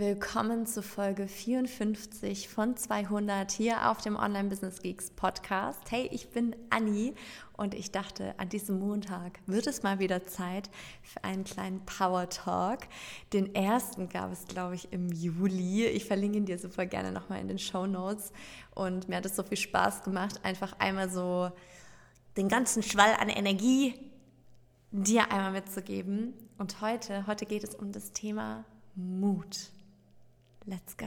Willkommen zu Folge 54 von 200 hier auf dem Online Business Geeks Podcast. Hey, ich bin Anni und ich dachte, an diesem Montag wird es mal wieder Zeit für einen kleinen Power Talk. Den ersten gab es, glaube ich, im Juli. Ich verlinke ihn dir super gerne nochmal in den Show Notes und mir hat es so viel Spaß gemacht, einfach einmal so den ganzen Schwall an Energie dir einmal mitzugeben. Und heute, heute geht es um das Thema Mut. Let's go.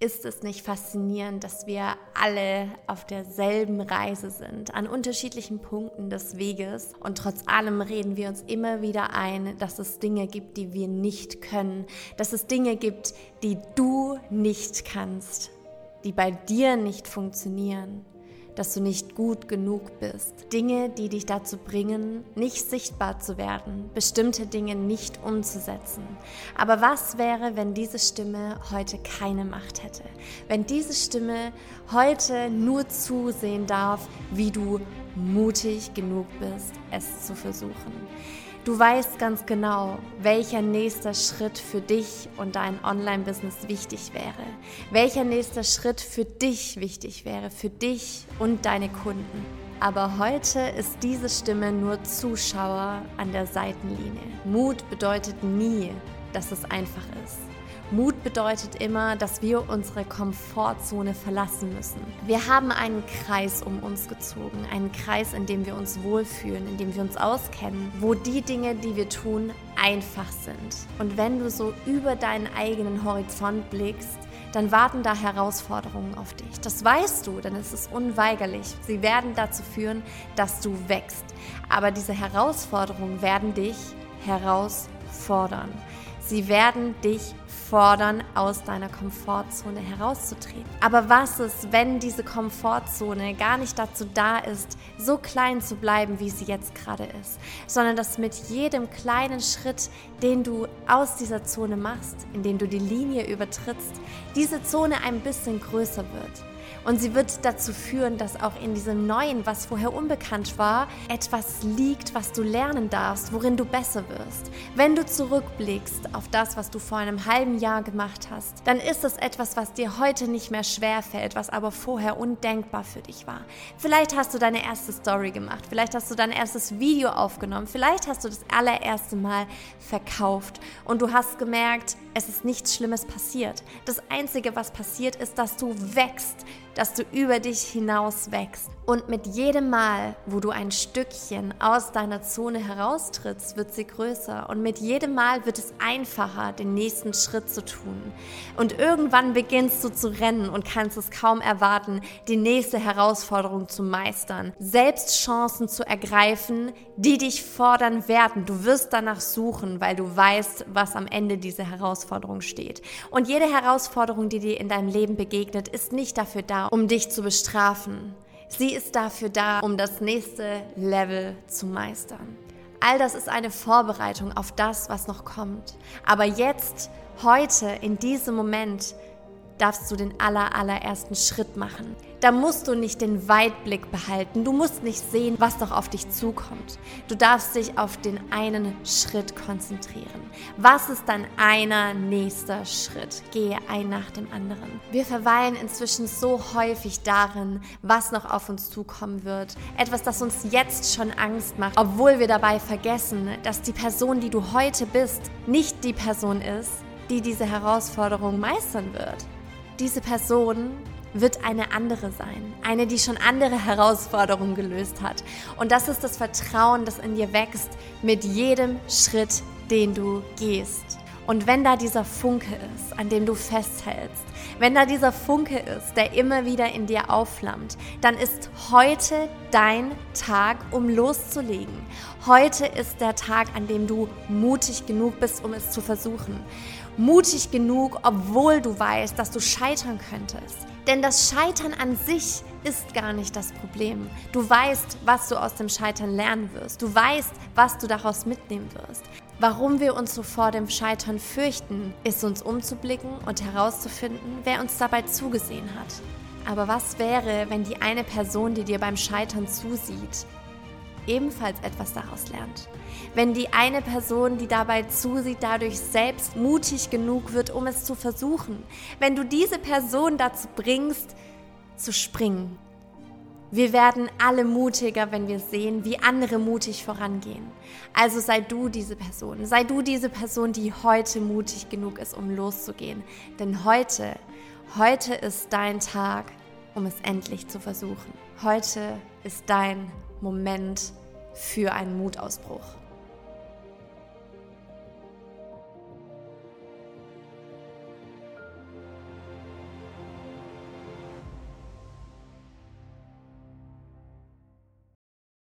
Ist es nicht faszinierend, dass wir alle auf derselben Reise sind, an unterschiedlichen Punkten des Weges? Und trotz allem reden wir uns immer wieder ein, dass es Dinge gibt, die wir nicht können, dass es Dinge gibt, die du nicht kannst, die bei dir nicht funktionieren dass du nicht gut genug bist. Dinge, die dich dazu bringen, nicht sichtbar zu werden, bestimmte Dinge nicht umzusetzen. Aber was wäre, wenn diese Stimme heute keine Macht hätte? Wenn diese Stimme heute nur zusehen darf, wie du mutig genug bist, es zu versuchen. Du weißt ganz genau, welcher nächster Schritt für dich und dein Online-Business wichtig wäre. Welcher nächster Schritt für dich wichtig wäre, für dich und deine Kunden. Aber heute ist diese Stimme nur Zuschauer an der Seitenlinie. Mut bedeutet nie, dass es einfach ist. Mut bedeutet immer, dass wir unsere Komfortzone verlassen müssen. Wir haben einen Kreis um uns gezogen, einen Kreis, in dem wir uns wohlfühlen, in dem wir uns auskennen, wo die Dinge, die wir tun, einfach sind. Und wenn du so über deinen eigenen Horizont blickst, dann warten da Herausforderungen auf dich. Das weißt du, denn es ist unweigerlich. Sie werden dazu führen, dass du wächst. Aber diese Herausforderungen werden dich herausfordern. Sie werden dich fordern, aus deiner Komfortzone herauszutreten. Aber was ist, wenn diese Komfortzone gar nicht dazu da ist, so klein zu bleiben, wie sie jetzt gerade ist, sondern dass mit jedem kleinen Schritt, den du aus dieser Zone machst, indem du die Linie übertrittst, diese Zone ein bisschen größer wird? Und sie wird dazu führen, dass auch in diesem Neuen, was vorher unbekannt war, etwas liegt, was du lernen darfst, worin du besser wirst. Wenn du zurückblickst auf das, was du vor einem halben Jahr gemacht hast, dann ist es etwas, was dir heute nicht mehr schwer fällt, was aber vorher undenkbar für dich war. Vielleicht hast du deine erste Story gemacht, vielleicht hast du dein erstes Video aufgenommen, vielleicht hast du das allererste Mal verkauft und du hast gemerkt, es ist nichts Schlimmes passiert. Das Einzige, was passiert, ist, dass du wächst dass du über dich hinaus wächst. Und mit jedem Mal, wo du ein Stückchen aus deiner Zone heraustrittst, wird sie größer. Und mit jedem Mal wird es einfacher, den nächsten Schritt zu tun. Und irgendwann beginnst du zu rennen und kannst es kaum erwarten, die nächste Herausforderung zu meistern. Selbst Chancen zu ergreifen, die dich fordern werden. Du wirst danach suchen, weil du weißt, was am Ende dieser Herausforderung steht. Und jede Herausforderung, die dir in deinem Leben begegnet, ist nicht dafür da, um dich zu bestrafen Sie ist dafür da, um das nächste Level zu meistern. All das ist eine Vorbereitung auf das, was noch kommt. Aber jetzt, heute, in diesem Moment, darfst du den aller, allerersten Schritt machen. Da musst du nicht den Weitblick behalten. Du musst nicht sehen, was doch auf dich zukommt. Du darfst dich auf den einen Schritt konzentrieren. Was ist dein einer nächster Schritt? Gehe ein nach dem anderen. Wir verweilen inzwischen so häufig darin, was noch auf uns zukommen wird. Etwas, das uns jetzt schon Angst macht, obwohl wir dabei vergessen, dass die Person, die du heute bist, nicht die Person ist, die diese Herausforderung meistern wird. Diese Person wird eine andere sein. Eine, die schon andere Herausforderungen gelöst hat. Und das ist das Vertrauen, das in dir wächst mit jedem Schritt, den du gehst. Und wenn da dieser Funke ist, an dem du festhältst, wenn da dieser Funke ist, der immer wieder in dir aufflammt, dann ist heute dein Tag, um loszulegen. Heute ist der Tag, an dem du mutig genug bist, um es zu versuchen. Mutig genug, obwohl du weißt, dass du scheitern könntest. Denn das Scheitern an sich ist gar nicht das Problem. Du weißt, was du aus dem Scheitern lernen wirst. Du weißt, was du daraus mitnehmen wirst. Warum wir uns so vor dem Scheitern fürchten, ist uns umzublicken und herauszufinden, wer uns dabei zugesehen hat. Aber was wäre, wenn die eine Person, die dir beim Scheitern zusieht, ebenfalls etwas daraus lernt. Wenn die eine Person, die dabei zusieht, dadurch selbst mutig genug wird, um es zu versuchen. Wenn du diese Person dazu bringst, zu springen. Wir werden alle mutiger, wenn wir sehen, wie andere mutig vorangehen. Also sei du diese Person. Sei du diese Person, die heute mutig genug ist, um loszugehen. Denn heute, heute ist dein Tag, um es endlich zu versuchen. Heute ist dein Moment für einen Mutausbruch.